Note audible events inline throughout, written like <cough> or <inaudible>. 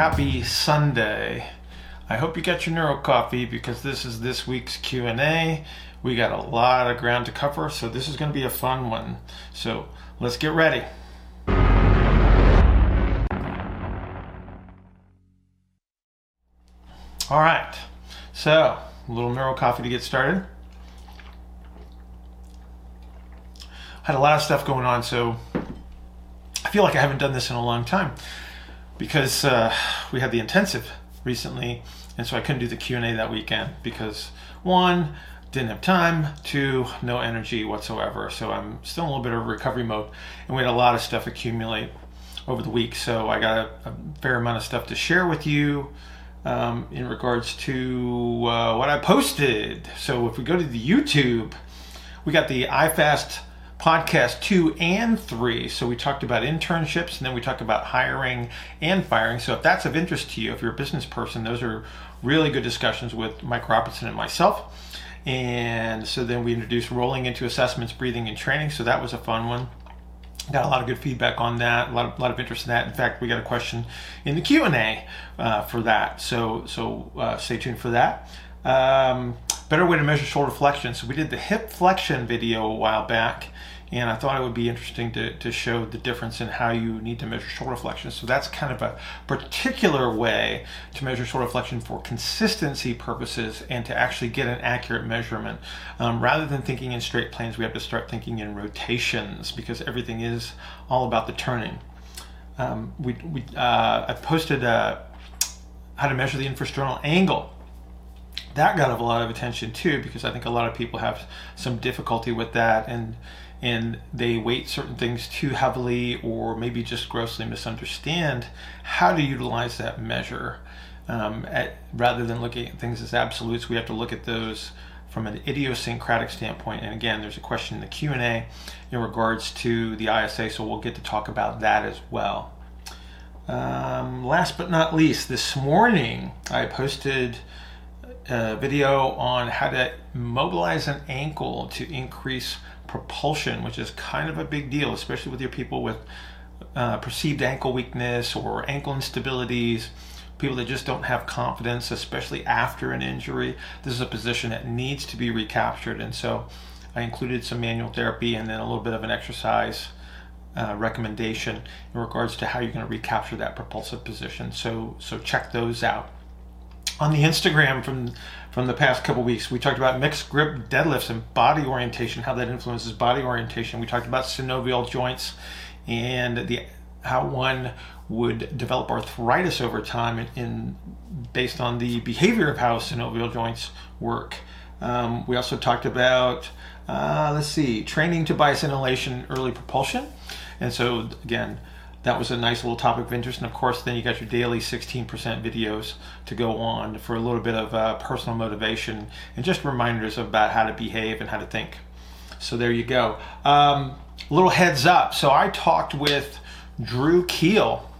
Happy Sunday. I hope you got your neuro coffee because this is this week's Q&A. We got a lot of ground to cover, so this is going to be a fun one. So, let's get ready. All right. So, a little neuro coffee to get started. Had a lot of stuff going on, so I feel like I haven't done this in a long time because uh, we had the intensive recently, and so I couldn't do the Q and A that weekend because one didn't have time, two no energy whatsoever. So I'm still in a little bit of recovery mode, and we had a lot of stuff accumulate over the week. So I got a, a fair amount of stuff to share with you. Um, in regards to uh, what I posted. So if we go to the YouTube, we got the iFast podcast two and three. So we talked about internships and then we talked about hiring and firing. So if that's of interest to you, if you're a business person, those are really good discussions with Mike Robertson and myself. And so then we introduced rolling into assessments, breathing, and training. So that was a fun one. Got a lot of good feedback on that. A lot of, lot of interest in that. In fact, we got a question in the Q and A uh, for that. So so uh, stay tuned for that. Um, better way to measure shoulder flexion. So we did the hip flexion video a while back, and I thought it would be interesting to, to show the difference in how you need to measure shoulder flexion. So that's kind of a particular way to measure shoulder flexion for consistency purposes and to actually get an accurate measurement. Um, rather than thinking in straight planes, we have to start thinking in rotations because everything is all about the turning. Um, we, we, uh, I posted uh, how to measure the infrasternal angle that got a lot of attention too because I think a lot of people have some difficulty with that and and they weight certain things too heavily or maybe just grossly misunderstand how to utilize that measure. Um, at, rather than looking at things as absolutes, we have to look at those from an idiosyncratic standpoint. And again, there's a question in the Q&A in regards to the ISA, so we'll get to talk about that as well. Um, last but not least, this morning I posted a video on how to mobilize an ankle to increase propulsion, which is kind of a big deal, especially with your people with uh, perceived ankle weakness or ankle instabilities, people that just don't have confidence, especially after an injury. This is a position that needs to be recaptured, and so I included some manual therapy and then a little bit of an exercise. Uh, recommendation in regards to how you're going to recapture that propulsive position. So so check those out on the Instagram from from the past couple weeks. We talked about mixed grip deadlifts and body orientation, how that influences body orientation. We talked about synovial joints and the how one would develop arthritis over time in, in based on the behavior of how synovial joints work. Um, we also talked about uh, let's see, training to bias inhalation, early propulsion, and so again that was a nice little topic of interest. And of course, then you got your daily 16% videos to go on for a little bit of uh, personal motivation and just reminders about how to behave and how to think. So there you go. Um, little heads up. So I talked with Drew Keel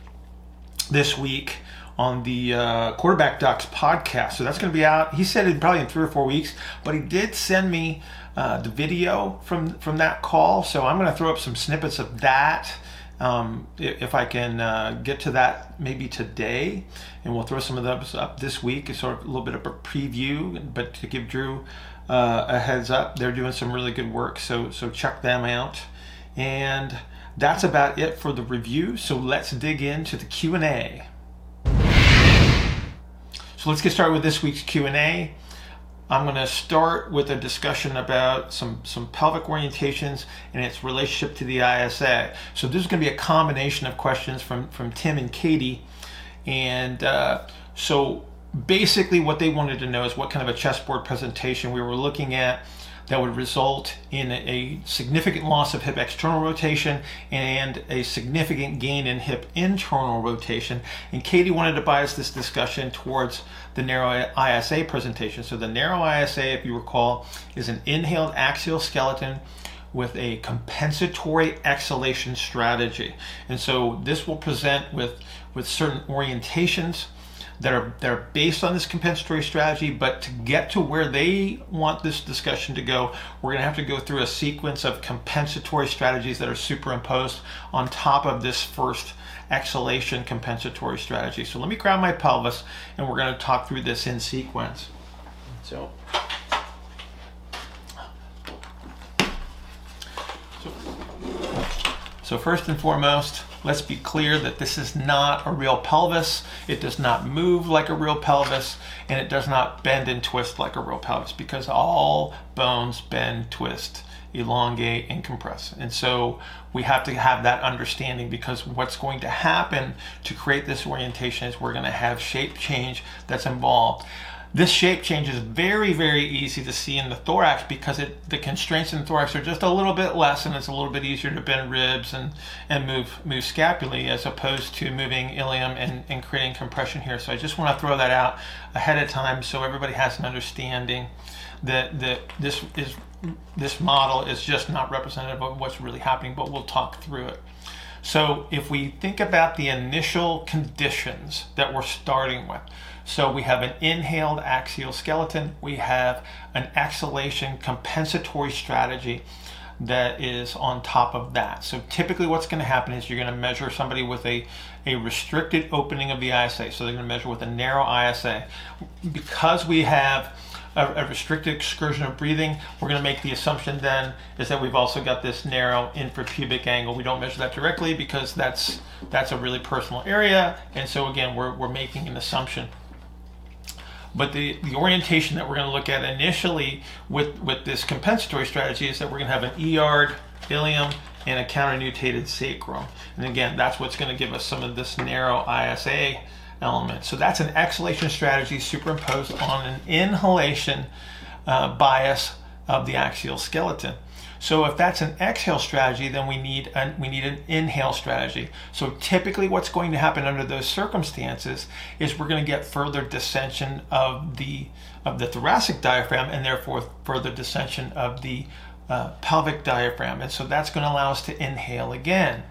this week on the uh, Quarterback Ducks podcast. So that's going to be out. He said it probably in three or four weeks, but he did send me uh, the video from from that call. So I'm going to throw up some snippets of that um, if I can uh, get to that maybe today, and we'll throw some of those up this week. It's sort of a little bit of a preview, but to give Drew uh, a heads up, they're doing some really good work. So so check them out, and that's about it for the review. So let's dig into the Q and A. So let's get started with this week's Q and A. I'm going to start with a discussion about some, some pelvic orientations and its relationship to the ISA. So this is going to be a combination of questions from, from Tim and Katie. And uh, so basically what they wanted to know is what kind of a chessboard presentation we were looking at that would result in a significant loss of hip external rotation and a significant gain in hip internal rotation. And Katie wanted to bias this discussion towards the narrow ISA presentation. So the narrow ISA, if you recall, is an inhaled axial skeleton with a compensatory exhalation strategy. And so this will present with, with certain orientations that are that are based on this compensatory strategy. But to get to where they want this discussion to go, we're going to have to go through a sequence of compensatory strategies that are superimposed on top of this first exhalation compensatory strategy. So let me grab my pelvis and we're going to talk through this in sequence. So So first and foremost, let's be clear that this is not a real pelvis. It does not move like a real pelvis, and it does not bend and twist like a real pelvis because all bones bend, twist, elongate, and compress. And so we have to have that understanding because what's going to happen to create this orientation is we're going to have shape change that's involved. This shape change is very, very easy to see in the thorax because it, the constraints in the thorax are just a little bit less and it's a little bit easier to bend ribs and, and move, move scapulae as opposed to moving ilium and, and creating compression here. So I just want to throw that out ahead of time so everybody has an understanding that, that this, is, this model is just not representative of what's really happening, but we'll talk through it. So if we think about the initial conditions that we're starting with, so we have an inhaled axial skeleton, we have an exhalation compensatory strategy that is on top of that. So typically what's going to happen is you're going to measure somebody with a, a restricted opening of the ISA. So they're going to measure with a narrow ISA. Because we have a, a, restricted excursion of breathing, we're going to make the assumption then is that we've also got this narrow infrapubic angle. We don't measure that directly because that's that's a really personal area. And so again, we're, we're making an assumption. But the, the orientation that we're going to look at initially with, with this compensatory strategy is that we're going to have an EARD, ilium, and a counternutated sacrum. And again, that's what's going to give us some of this narrow ISA element. So that's an exhalation strategy superimposed on an inhalation uh, bias of the axial skeleton. So if that's an exhale strategy, then we need an, we need an inhale strategy. So typically what's going to happen under those circumstances is we're going to get further descension of the of the thoracic diaphragm and therefore further descension of the uh, pelvic diaphragm. And so that's going to allow us to inhale again.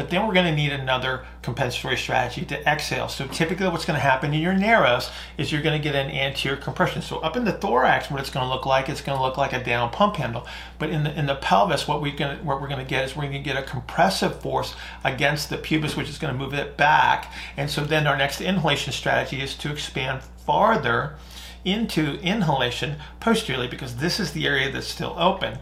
But then we're going to need another compensatory strategy to exhale. So typically what's going to happen in your narrows is you're going to get an anterior compression. So up in the thorax, what it's going to look like, it's going to look like a down pump handle. But in the in the pelvis, what we're going to, what we're going to get is we're going to get a compressive force against the pubis, which is going to move it back. And so then our next inhalation strategy is to expand farther into inhalation posteriorly because this is the area that's still open.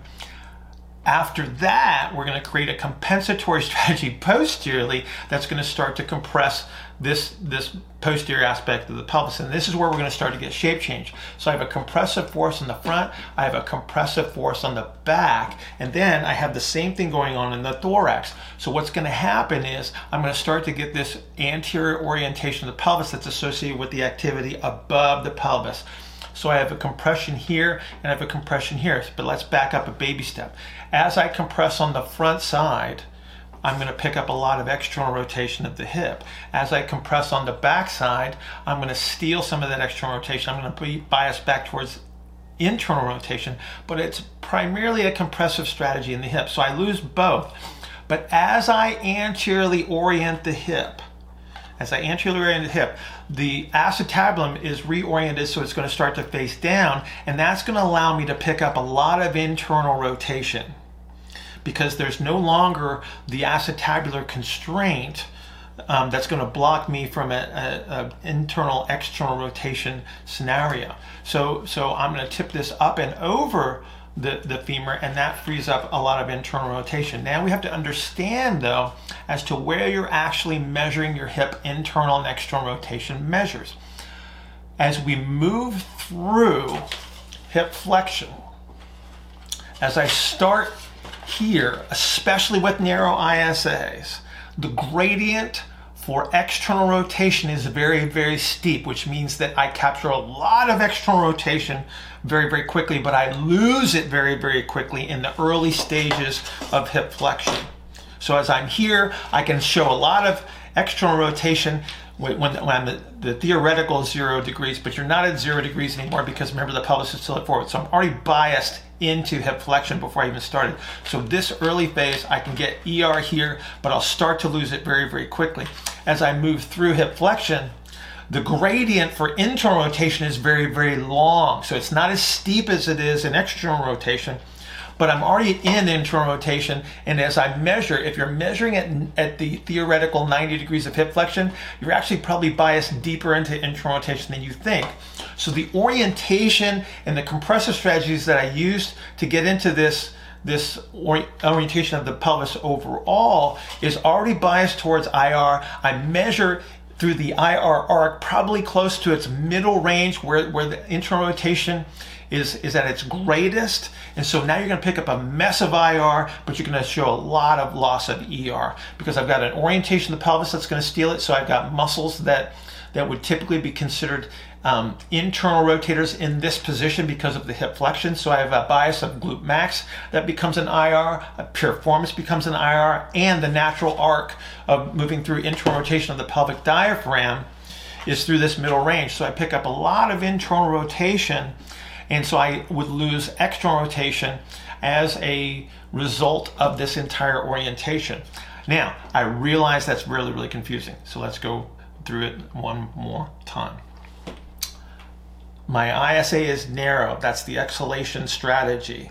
After that, we're going to create a compensatory <laughs> strategy posteriorly that's going to start to compress this, this posterior aspect of the pelvis. And this is where we're going to start to get shape change. So I have a compressive force in the front, I have a compressive force on the back, and then I have the same thing going on in the thorax. So what's going to happen is I'm going to start to get this anterior orientation of the pelvis that's associated with the activity above the pelvis. So I have a compression here and I have a compression here. But let's back up a baby step. As I compress on the front side, I'm going to pick up a lot of external rotation of the hip. As I compress on the back side, I'm going to steal some of that external rotation. I'm going to be biased back towards internal rotation, but it's primarily a compressive strategy in the hip. So I lose both. But as I anteriorly orient the hip, as I anteriorly orient the hip, the acetabulum is reoriented so it's going to start to face down, and that's going to allow me to pick up a lot of internal rotation because there's no longer the acetabular constraint um, that's going to block me from an internal external rotation scenario. So, so I'm going to tip this up and over the, the femur and that frees up a lot of internal rotation. Now we have to understand though as to where you're actually measuring your hip internal and external rotation measures. As we move through hip flexion, as I start here, especially with narrow ISAs, the gradient for external rotation is very, very steep, which means that I capture a lot of external rotation very, very quickly, but I lose it very, very quickly in the early stages of hip flexion. So as I'm here, I can show a lot of external rotation when, when the, the theoretical zero degrees, but you're not at zero degrees anymore because remember the pelvis is still at forward. So I'm already biased into hip flexion before I even started. So this early phase, I can get ER here, but I'll start to lose it very, very quickly. As I move through hip flexion, The gradient for internal rotation is very, very long. So it's not as steep as it is in external rotation, but I'm already in internal rotation. And as I measure, if you're measuring it at the theoretical 90 degrees of hip flexion, you're actually probably biased deeper into internal rotation than you think. So the orientation and the compressive strategies that I used to get into this this orientation of the pelvis overall is already biased towards IR. I measure through the IR arc, probably close to its middle range where, where the internal rotation is, is at its greatest. And so now you're going to pick up a mess of IR, but you're going to show a lot of loss of ER because I've got an orientation of the pelvis that's going to steal it. So I've got muscles that, that would typically be considered um, internal rotators in this position because of the hip flexion. So I have a bias of glute max that becomes an IR, a piriformis becomes an IR, and the natural arc of moving through internal rotation of the pelvic diaphragm is through this middle range. So I pick up a lot of internal rotation, and so I would lose external rotation as a result of this entire orientation. Now, I realize that's really, really confusing. So let's go through it one more time. My ISA is narrow. That's the exhalation strategy.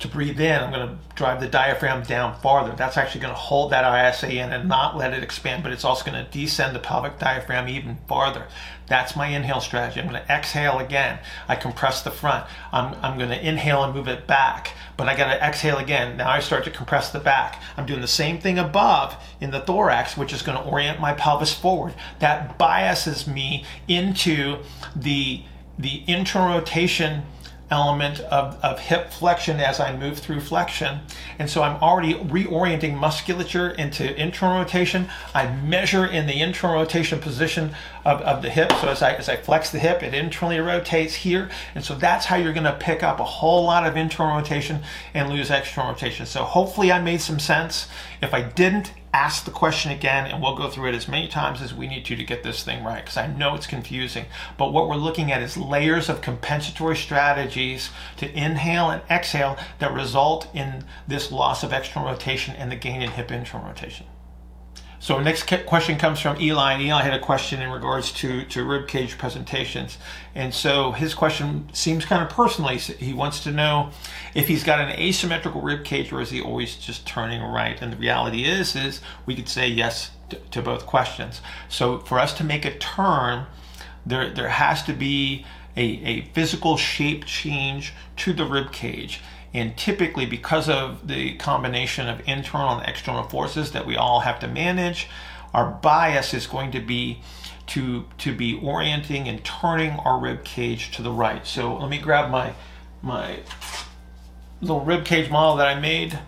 To breathe in, I'm going to drive the diaphragm down farther. That's actually going to hold that ISA in and not let it expand, but it's also going to descend the pelvic diaphragm even farther. That's my inhale strategy. I'm going to exhale again. I compress the front. I'm, I'm going to inhale and move it back, but I got to exhale again. Now I start to compress the back. I'm doing the same thing above in the thorax, which is going to orient my pelvis forward. That biases me into the the internal rotation element of, of hip flexion as I move through flexion. And so I'm already reorienting musculature into internal rotation. I measure in the internal rotation position of, of the hip. So as I, as I flex the hip, it internally rotates here. And so that's how you're going to pick up a whole lot of internal rotation and lose external rotation. So hopefully I made some sense. If I didn't, ask the question again and we'll go through it as many times as we need to to get this thing right because I know it's confusing. But what we're looking at is layers of compensatory strategies to inhale and exhale that result in this loss of external rotation and the gain in hip internal rotation. So next question comes from Eli, and Eli had a question in regards to, to rib cage presentations. And so his question seems kind of personal. He wants to know if he's got an asymmetrical rib cage or is he always just turning right? And the reality is, is we could say yes to, to both questions. So for us to make a turn, there, there has to be a, a physical shape change to the rib cage. And typically, because of the combination of internal and external forces that we all have to manage, our bias is going to be to, to be orienting and turning our rib cage to the right. So let me grab my, my little rib cage model that I made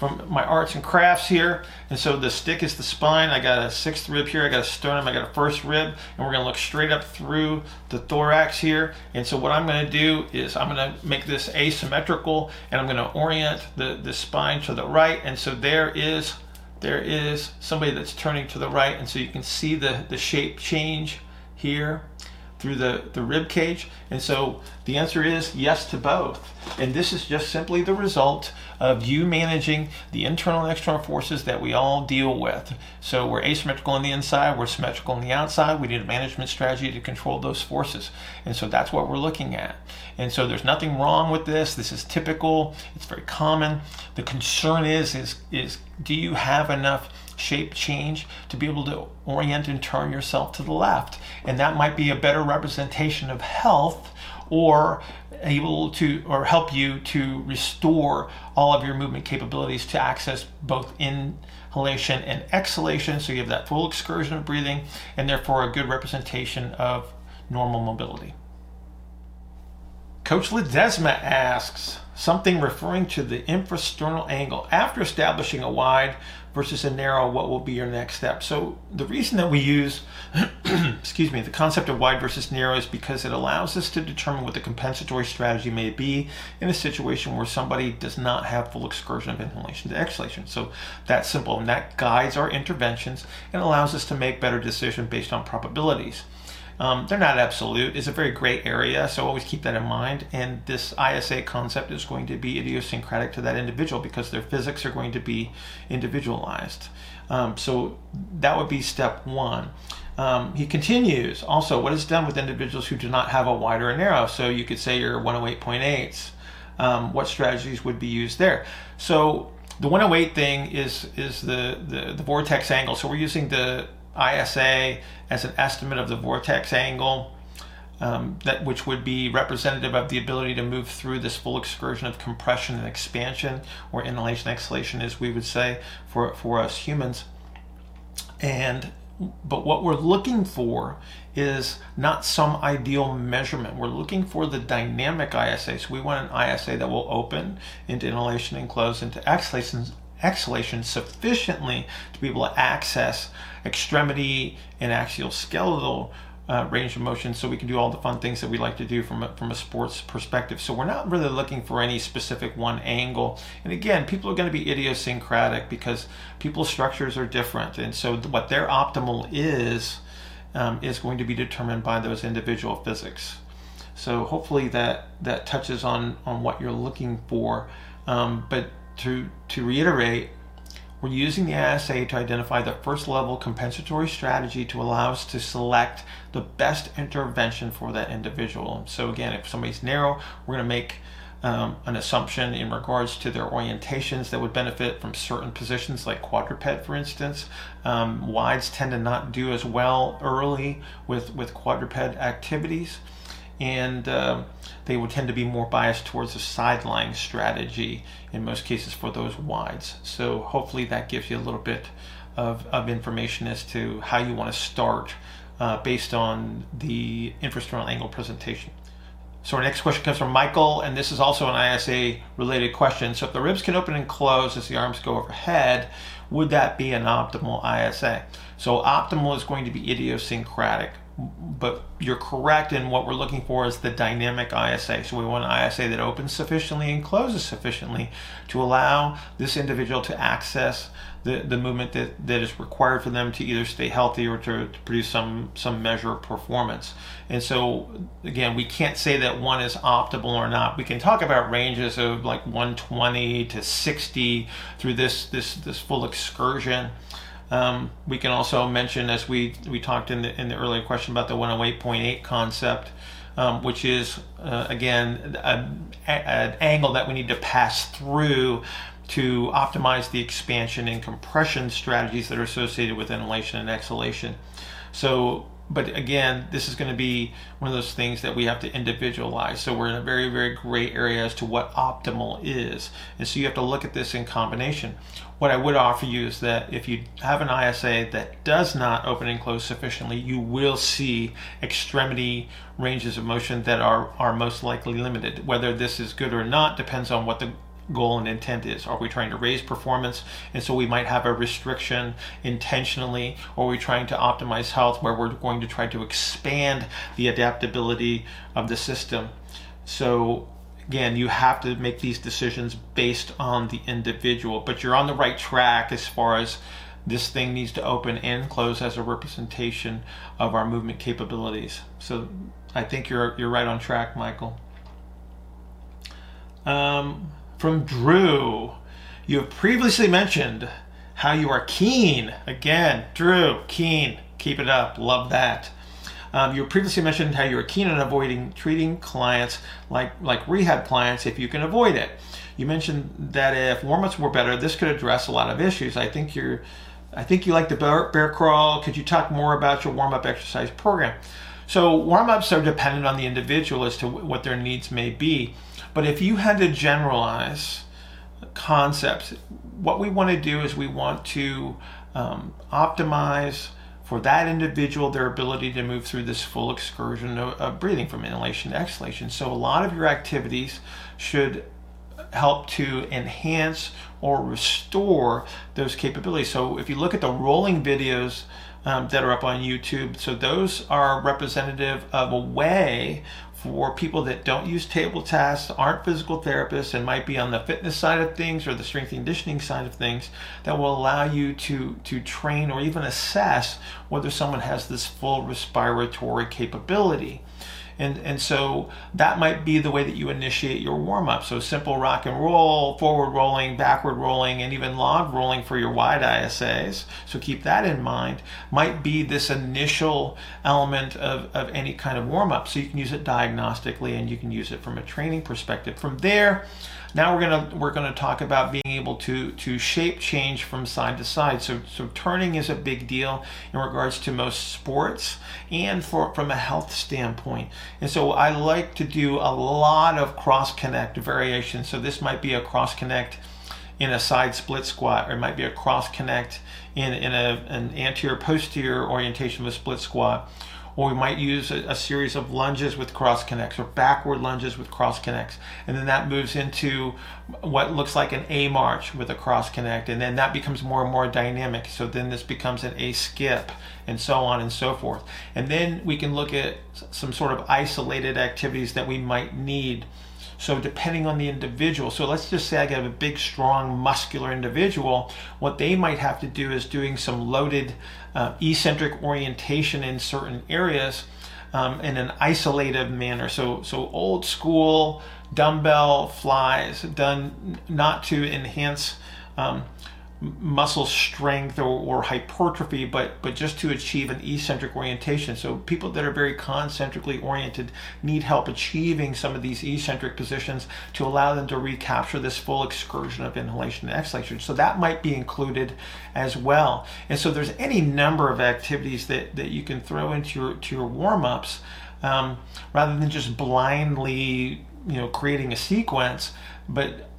from my arts and crafts here. And so the stick is the spine. I got a sixth rib here. I got a sternum. I got a first rib. And we're going to look straight up through the thorax here. And so what I'm going to do is I'm going to make this asymmetrical and I'm going to orient the, the spine to the right. And so there is there is somebody that's turning to the right. And so you can see the, the shape change here through the, the rib cage? And so the answer is yes to both. And this is just simply the result of you managing the internal and external forces that we all deal with. So we're asymmetrical on the inside, we're symmetrical on the outside. We need a management strategy to control those forces. And so that's what we're looking at. And so there's nothing wrong with this. This is typical. It's very common. The concern is is is do you have enough shape change to be able to orient and turn yourself to the left. And that might be a better representation of health or able to or help you to restore all of your movement capabilities to access both inhalation and exhalation so you have that full excursion of breathing and therefore a good representation of normal mobility. Coach Ledesma asks something referring to the infrasternal angle. After establishing a wide versus a narrow, what will be your next step? So the reason that we use, <clears throat> excuse me, the concept of wide versus narrow is because it allows us to determine what the compensatory strategy may be in a situation where somebody does not have full excursion of inhalation to exhalation. So that's simple, and that guides our interventions and allows us to make better decisions based on probabilities. Um, they're not absolute. It's a very gray area, so always keep that in mind. And this ISA concept is going to be idiosyncratic to that individual because their physics are going to be individualized. Um, so that would be step one. Um, he continues, also, what is done with individuals who do not have a wide or a narrow? So you could say you're 108.8s. Um, what strategies would be used there? So the 108 thing is is the, the, the vortex angle. So we're using the ISA as an estimate of the vortex angle. Um, that which would be representative of the ability to move through this full excursion of compression and expansion, or inhalation exhalation, as we would say for for us humans. And but what we're looking for is not some ideal measurement. We're looking for the dynamic ISA. So we want an ISA that will open into inhalation and close into exhalation, exhalation sufficiently to be able to access extremity and axial skeletal uh, range of motion so we can do all the fun things that we like to do from a, from a sports perspective. So we're not really looking for any specific one angle. And again, people are going to be idiosyncratic because people's structures are different. And so what their optimal is, um, is going to be determined by those individual physics. So hopefully that, that touches on, on what you're looking for. Um, but to, to reiterate, we're using the ISA to identify the first level compensatory strategy to allow us to select the best intervention for that individual. So again, if somebody's narrow, we're going to make um, an assumption in regards to their orientations that would benefit from certain positions like quadruped, for instance. Um, wides tend to not do as well early with, with quadruped activities and uh, they would tend to be more biased towards a sideline strategy in most cases for those wides. So hopefully that gives you a little bit of, of information as to how you want to start uh, based on the infrasternal angle presentation. So our next question comes from Michael, and this is also an ISA related question. So if the ribs can open and close as the arms go overhead, would that be an optimal ISA? So optimal is going to be idiosyncratic but you're correct in what we're looking for is the dynamic ISA. So we want an ISA that opens sufficiently and closes sufficiently to allow this individual to access the, the movement that, that is required for them to either stay healthy or to, to produce some, some measure of performance. And so, again, we can't say that one is optimal or not. We can talk about ranges of like 120 to 60 through this, this, this full excursion. Um, we can also mention, as we, we talked in the, in the earlier question about the 108.8 concept, um, which is, uh, again, an angle that we need to pass through to optimize the expansion and compression strategies that are associated with inhalation and exhalation. So but again, this is going to be one of those things that we have to individualize. So we're in a very, very gray area as to what optimal is. And so you have to look at this in combination. What I would offer you is that if you have an ISA that does not open and close sufficiently, you will see extremity ranges of motion that are, are most likely limited. Whether this is good or not depends on what the goal and intent is. Are we trying to raise performance? And so we might have a restriction intentionally, or are we trying to optimize health where we're going to try to expand the adaptability of the system? So again, you have to make these decisions based on the individual, but you're on the right track as far as this thing needs to open and close as a representation of our movement capabilities. So I think you're you're right on track, Michael. Um, from Drew. You have previously mentioned how you are keen. Again, Drew, keen. Keep it up. Love that. Um, you previously mentioned how you are keen on avoiding treating clients like, like rehab clients if you can avoid it. You mentioned that if warm-ups were better, this could address a lot of issues. I think you're, I think you like the bear, bear crawl. Could you talk more about your warm-up exercise program? So warm-ups are dependent on the individual as to what their needs may be. But if you had to generalize concepts, what we want to do is we want to um, optimize for that individual their ability to move through this full excursion of, of breathing from inhalation to exhalation. So a lot of your activities should help to enhance or restore those capabilities. So if you look at the rolling videos um, that are up on YouTube, so those are representative of a way for people that don't use table tasks, aren't physical therapists, and might be on the fitness side of things or the strength and conditioning side of things, that will allow you to, to train or even assess whether someone has this full respiratory capability. And, and so that might be the way that you initiate your warm up. So simple rock and roll, forward rolling, backward rolling, and even log rolling for your wide ISAs. So keep that in mind. Might be this initial element of, of any kind of warm up. So you can use it diagnostically and you can use it from a training perspective. From there, now we're gonna we're gonna talk about being able to to shape change from side to side. So so turning is a big deal in regards to most sports and for from a health standpoint. And so I like to do a lot of cross connect variations. So this might be a cross connect in a side split squat, or it might be a cross connect in, in a, an anterior posterior orientation of a split squat or we might use a, a, series of lunges with cross connects or backward lunges with cross connects. And then that moves into what looks like an a march with a cross connect. And then that becomes more and more dynamic. So then this becomes an a skip and so on and so forth. And then we can look at some sort of isolated activities that we might need. So depending on the individual, so let's just say I get a big, strong, muscular individual, what they might have to do is doing some loaded uh, eccentric orientation in certain areas um, in an isolated manner. So, so old school dumbbell flies done not to enhance um, muscle strength or, or hypertrophy, but but just to achieve an eccentric orientation. So people that are very concentrically oriented need help achieving some of these eccentric positions to allow them to recapture this full excursion of inhalation and exhalation. So that might be included as well. And so there's any number of activities that, that you can throw into your to your warm-ups um, rather than just blindly you know creating a sequence, but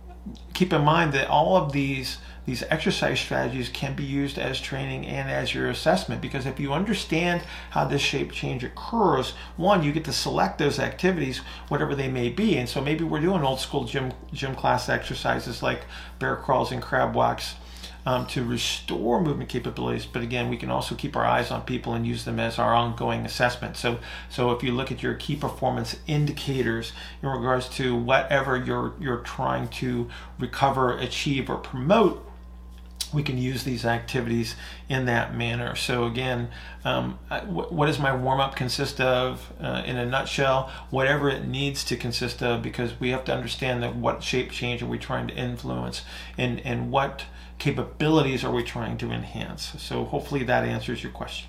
keep in mind that all of these these exercise strategies can be used as training and as your assessment because if you understand how this shape change occurs one you get to select those activities whatever they may be. And so maybe we're doing old school gym gym class exercises like bear crawls and crab walks um, to restore movement capabilities. But again, we can also keep our eyes on people and use them as our ongoing assessment. So, so if you look at your key performance indicators in regards to whatever you're you're trying to recover, achieve, or promote, we can use these activities in that manner. So again, um, what does my warm up consist of? Uh, in a nutshell, whatever it needs to consist of, because we have to understand that what shape change are we trying to influence, and and what capabilities are we trying to enhance. So hopefully that answers your question.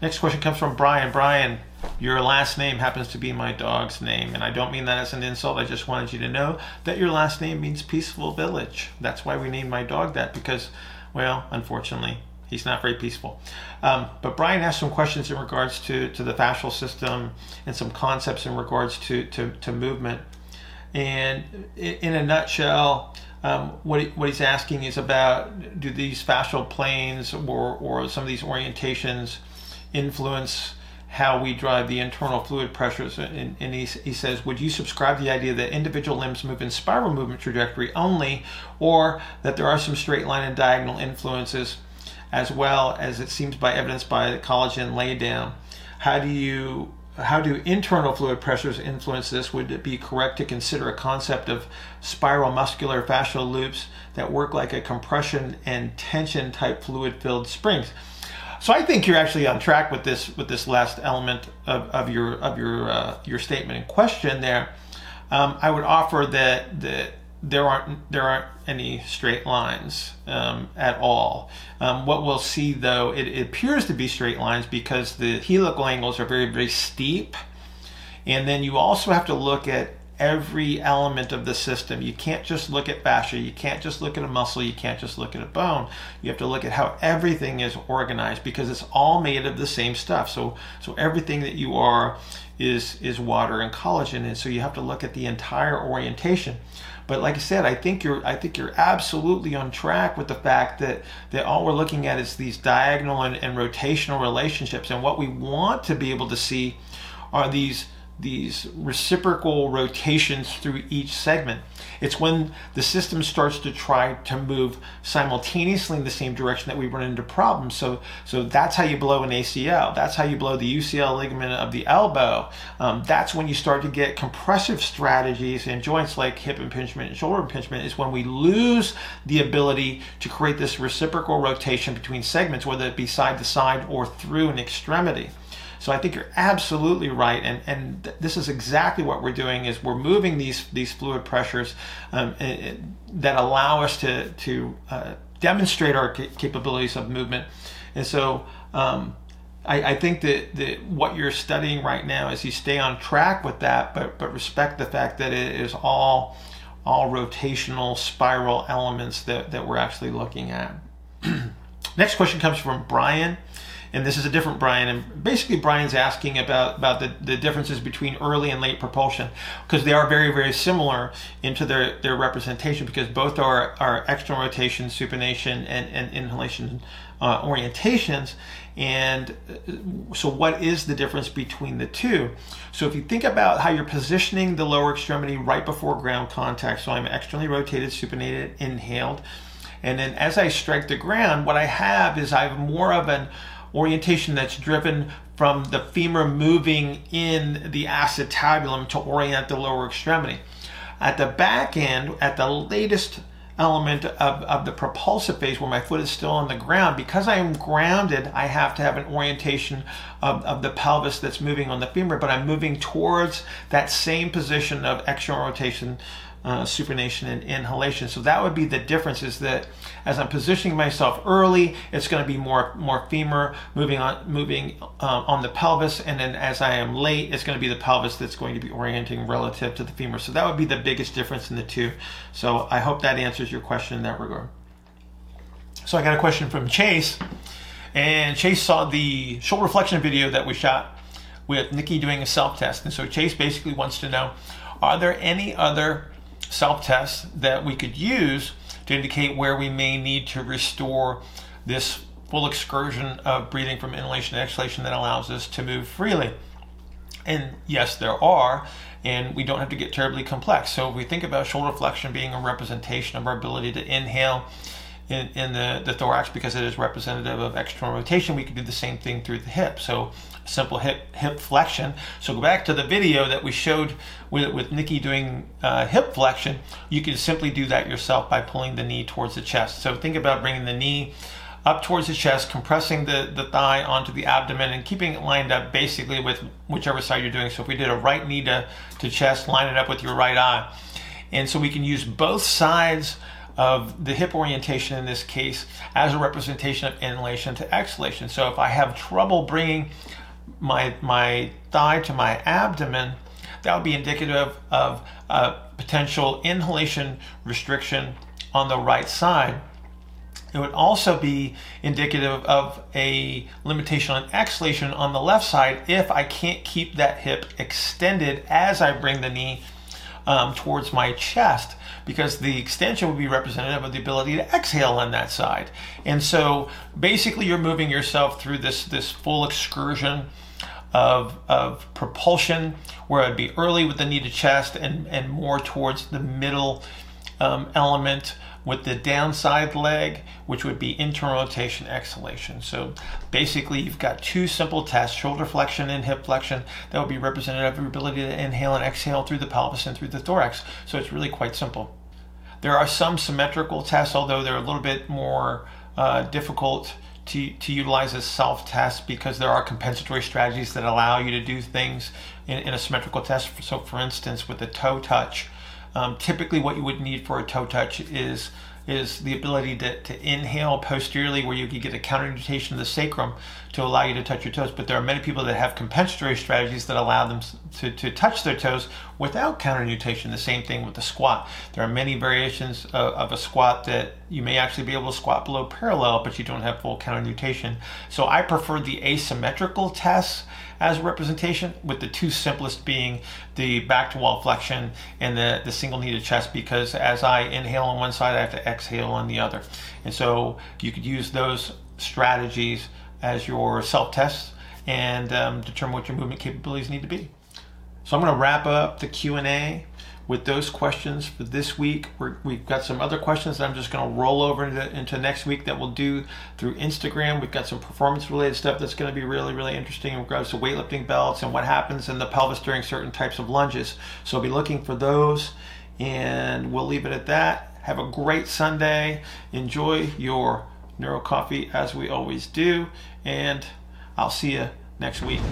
Next question comes from Brian. Brian, your last name happens to be my dog's name, and I don't mean that as an insult. I just wanted you to know that your last name means peaceful village. That's why we named my dog that because, well, unfortunately, he's not very peaceful. Um, but Brian asked some questions in regards to, to the fascial system and some concepts in regards to, to, to movement. And in a nutshell, um, what, what he's asking is about do these fascial planes or, or some of these orientations influence how we drive the internal fluid pressures. And, and he, he says, Would you subscribe to the idea that individual limbs move in spiral movement trajectory only, or that there are some straight line and diagonal influences, as well as it seems by evidence by the collagen laydown? How do you how do internal fluid pressures influence this? Would it be correct to consider a concept of spiral muscular fascial loops that work like a compression and tension type fluid filled springs? So I think you're actually on track with this with this last element of, of your of your uh, your statement in question there. Um, I would offer that that there aren't there aren't any straight lines um, at all. Um, what we'll see though, it, it, appears to be straight lines because the helical angles are very very steep, and then you also have to look at every element of the system. You can't just look at fascia, you can't just look at a muscle, you can't just look at a bone. You have to look at how everything is organized because it's all made of the same stuff. So so everything that you are is is water and collagen and so you have to look at the entire orientation. But like I said, I think you're I think you're absolutely on track with the fact that that all we're looking at is these diagonal and, and rotational relationships and what we want to be able to see are these these reciprocal rotations through each segment. It's when the system starts to try to move simultaneously in the same direction that we run into problems. So, so that's how you blow an ACL. That's how you blow the UCL ligament of the elbow. Um, that's when you start to get compressive strategies in joints like hip impingement and shoulder impingement. Is when we lose the ability to create this reciprocal rotation between segments, whether it be side to side or through an extremity. So I think you're absolutely right, and and th- this is exactly what we're doing is we're moving these these fluid pressures um, it, it, that allow us to to uh, demonstrate our capabilities of movement, and so. Um, I, I, think that, that what you're studying right now is you stay on track with that, but but respect the fact that it is all all rotational spiral elements that, that we're actually looking at. <clears throat> Next question comes from Brian, and this is a different Brian. And basically, Brian's asking about, about the, the differences between early and late propulsion because they are very, very similar into their, their representation because both are, are external rotation, supination, and, and inhalation uh, orientations. And uh, so, what is the difference between the two? So, if you think about how you're positioning the lower extremity right before ground contact, so I'm externally rotated, supinated, inhaled and then as I strike the ground, what I have is I have more of an orientation that's driven from the femur moving in the acetabulum to orient the lower extremity. At the back end, at the latest element of, of the propulsive phase where my foot is still on the ground, because I am grounded, I have to have an orientation of, of the pelvis that's moving on the femur, but I'm moving towards that same position of external rotation uh, supination and inhalation. So that would be the difference is that as I'm positioning myself early, it's going to be more more femur moving on moving um, on the pelvis, and then as I am late, it's going to be the pelvis that's going to be orienting relative to the femur. So that would be the biggest difference in the two. So I hope that answers your question in that regard. So I got a question from Chase, and Chase saw the shoulder flexion video that we shot with Nikki doing a self test, and so Chase basically wants to know: Are there any other self tests that we could use to indicate where we may need to restore this full excursion of breathing from inhalation to exhalation that allows us to move freely. And yes, there are, and we don't have to get terribly complex. So if we think about shoulder flexion being a representation of our ability to inhale in, in the, the thorax because it is representative of external rotation, we can do the same thing through the hip. So simple hip hip flexion. So go back to the video that we showed with, with Nikki doing uh, hip flexion. You can simply do that yourself by pulling the knee towards the chest. So think about bringing the knee up towards the chest, compressing the, the thigh onto the abdomen and keeping it lined up basically with whichever side you're doing. So if we did a right knee to, to chest, line it up with your right eye. And so we can use both sides of the hip orientation in this case as a representation of inhalation to exhalation. So if I have trouble bringing my, my thigh to my abdomen, that would be indicative of a potential inhalation restriction on the right side. It would also be indicative of a limitation on exhalation on the left side if I can't keep that hip extended as I bring the knee um, towards my chest because the extension would be representative of the ability to exhale on that side. And so basically you're moving yourself through this, this full excursion of, of propulsion where I'd be early with the knee to chest and, and more towards the middle um, element with the downside leg, which would be internal rotation exhalation. So basically, you've got two simple tests shoulder flexion and hip flexion that would be representative of your ability to inhale and exhale through the pelvis and through the thorax. So it's really quite simple. There are some symmetrical tests, although they're a little bit more uh, difficult to, to utilize as self-test because there are compensatory strategies that allow you to do things in, in a symmetrical test. So, for instance, with the toe touch, um, typically, what you would need for a toe touch is is the ability to, to inhale posteriorly where you can get a counternutation of the sacrum to allow you to touch your toes. But there are many people that have compensatory strategies that allow them to, to touch their toes without counternutation. The same thing with the squat. There are many variations of, of a squat that you may actually be able to squat below parallel, but you don't have full counternutation. So I prefer the asymmetrical tests as representation, with the two simplest being the back to wall flexion and the, the single knee to chest, because as I inhale on one side, I have to exhale on the other. And so you could use those strategies as your self tests and um, determine what your movement capabilities need to be. So I'm going to wrap up the Q&A with those questions for this week. we have got some other questions that I'm just going to roll over into, into, next week that we'll do through Instagram. We've got some performance related stuff that's going to be really, really interesting in regards to weightlifting belts and what happens in the pelvis during certain types of lunges. So I'll be looking for those and we'll leave it at that. Have a great Sunday. Enjoy your Neuro Coffee as we always do. And I'll see you next week.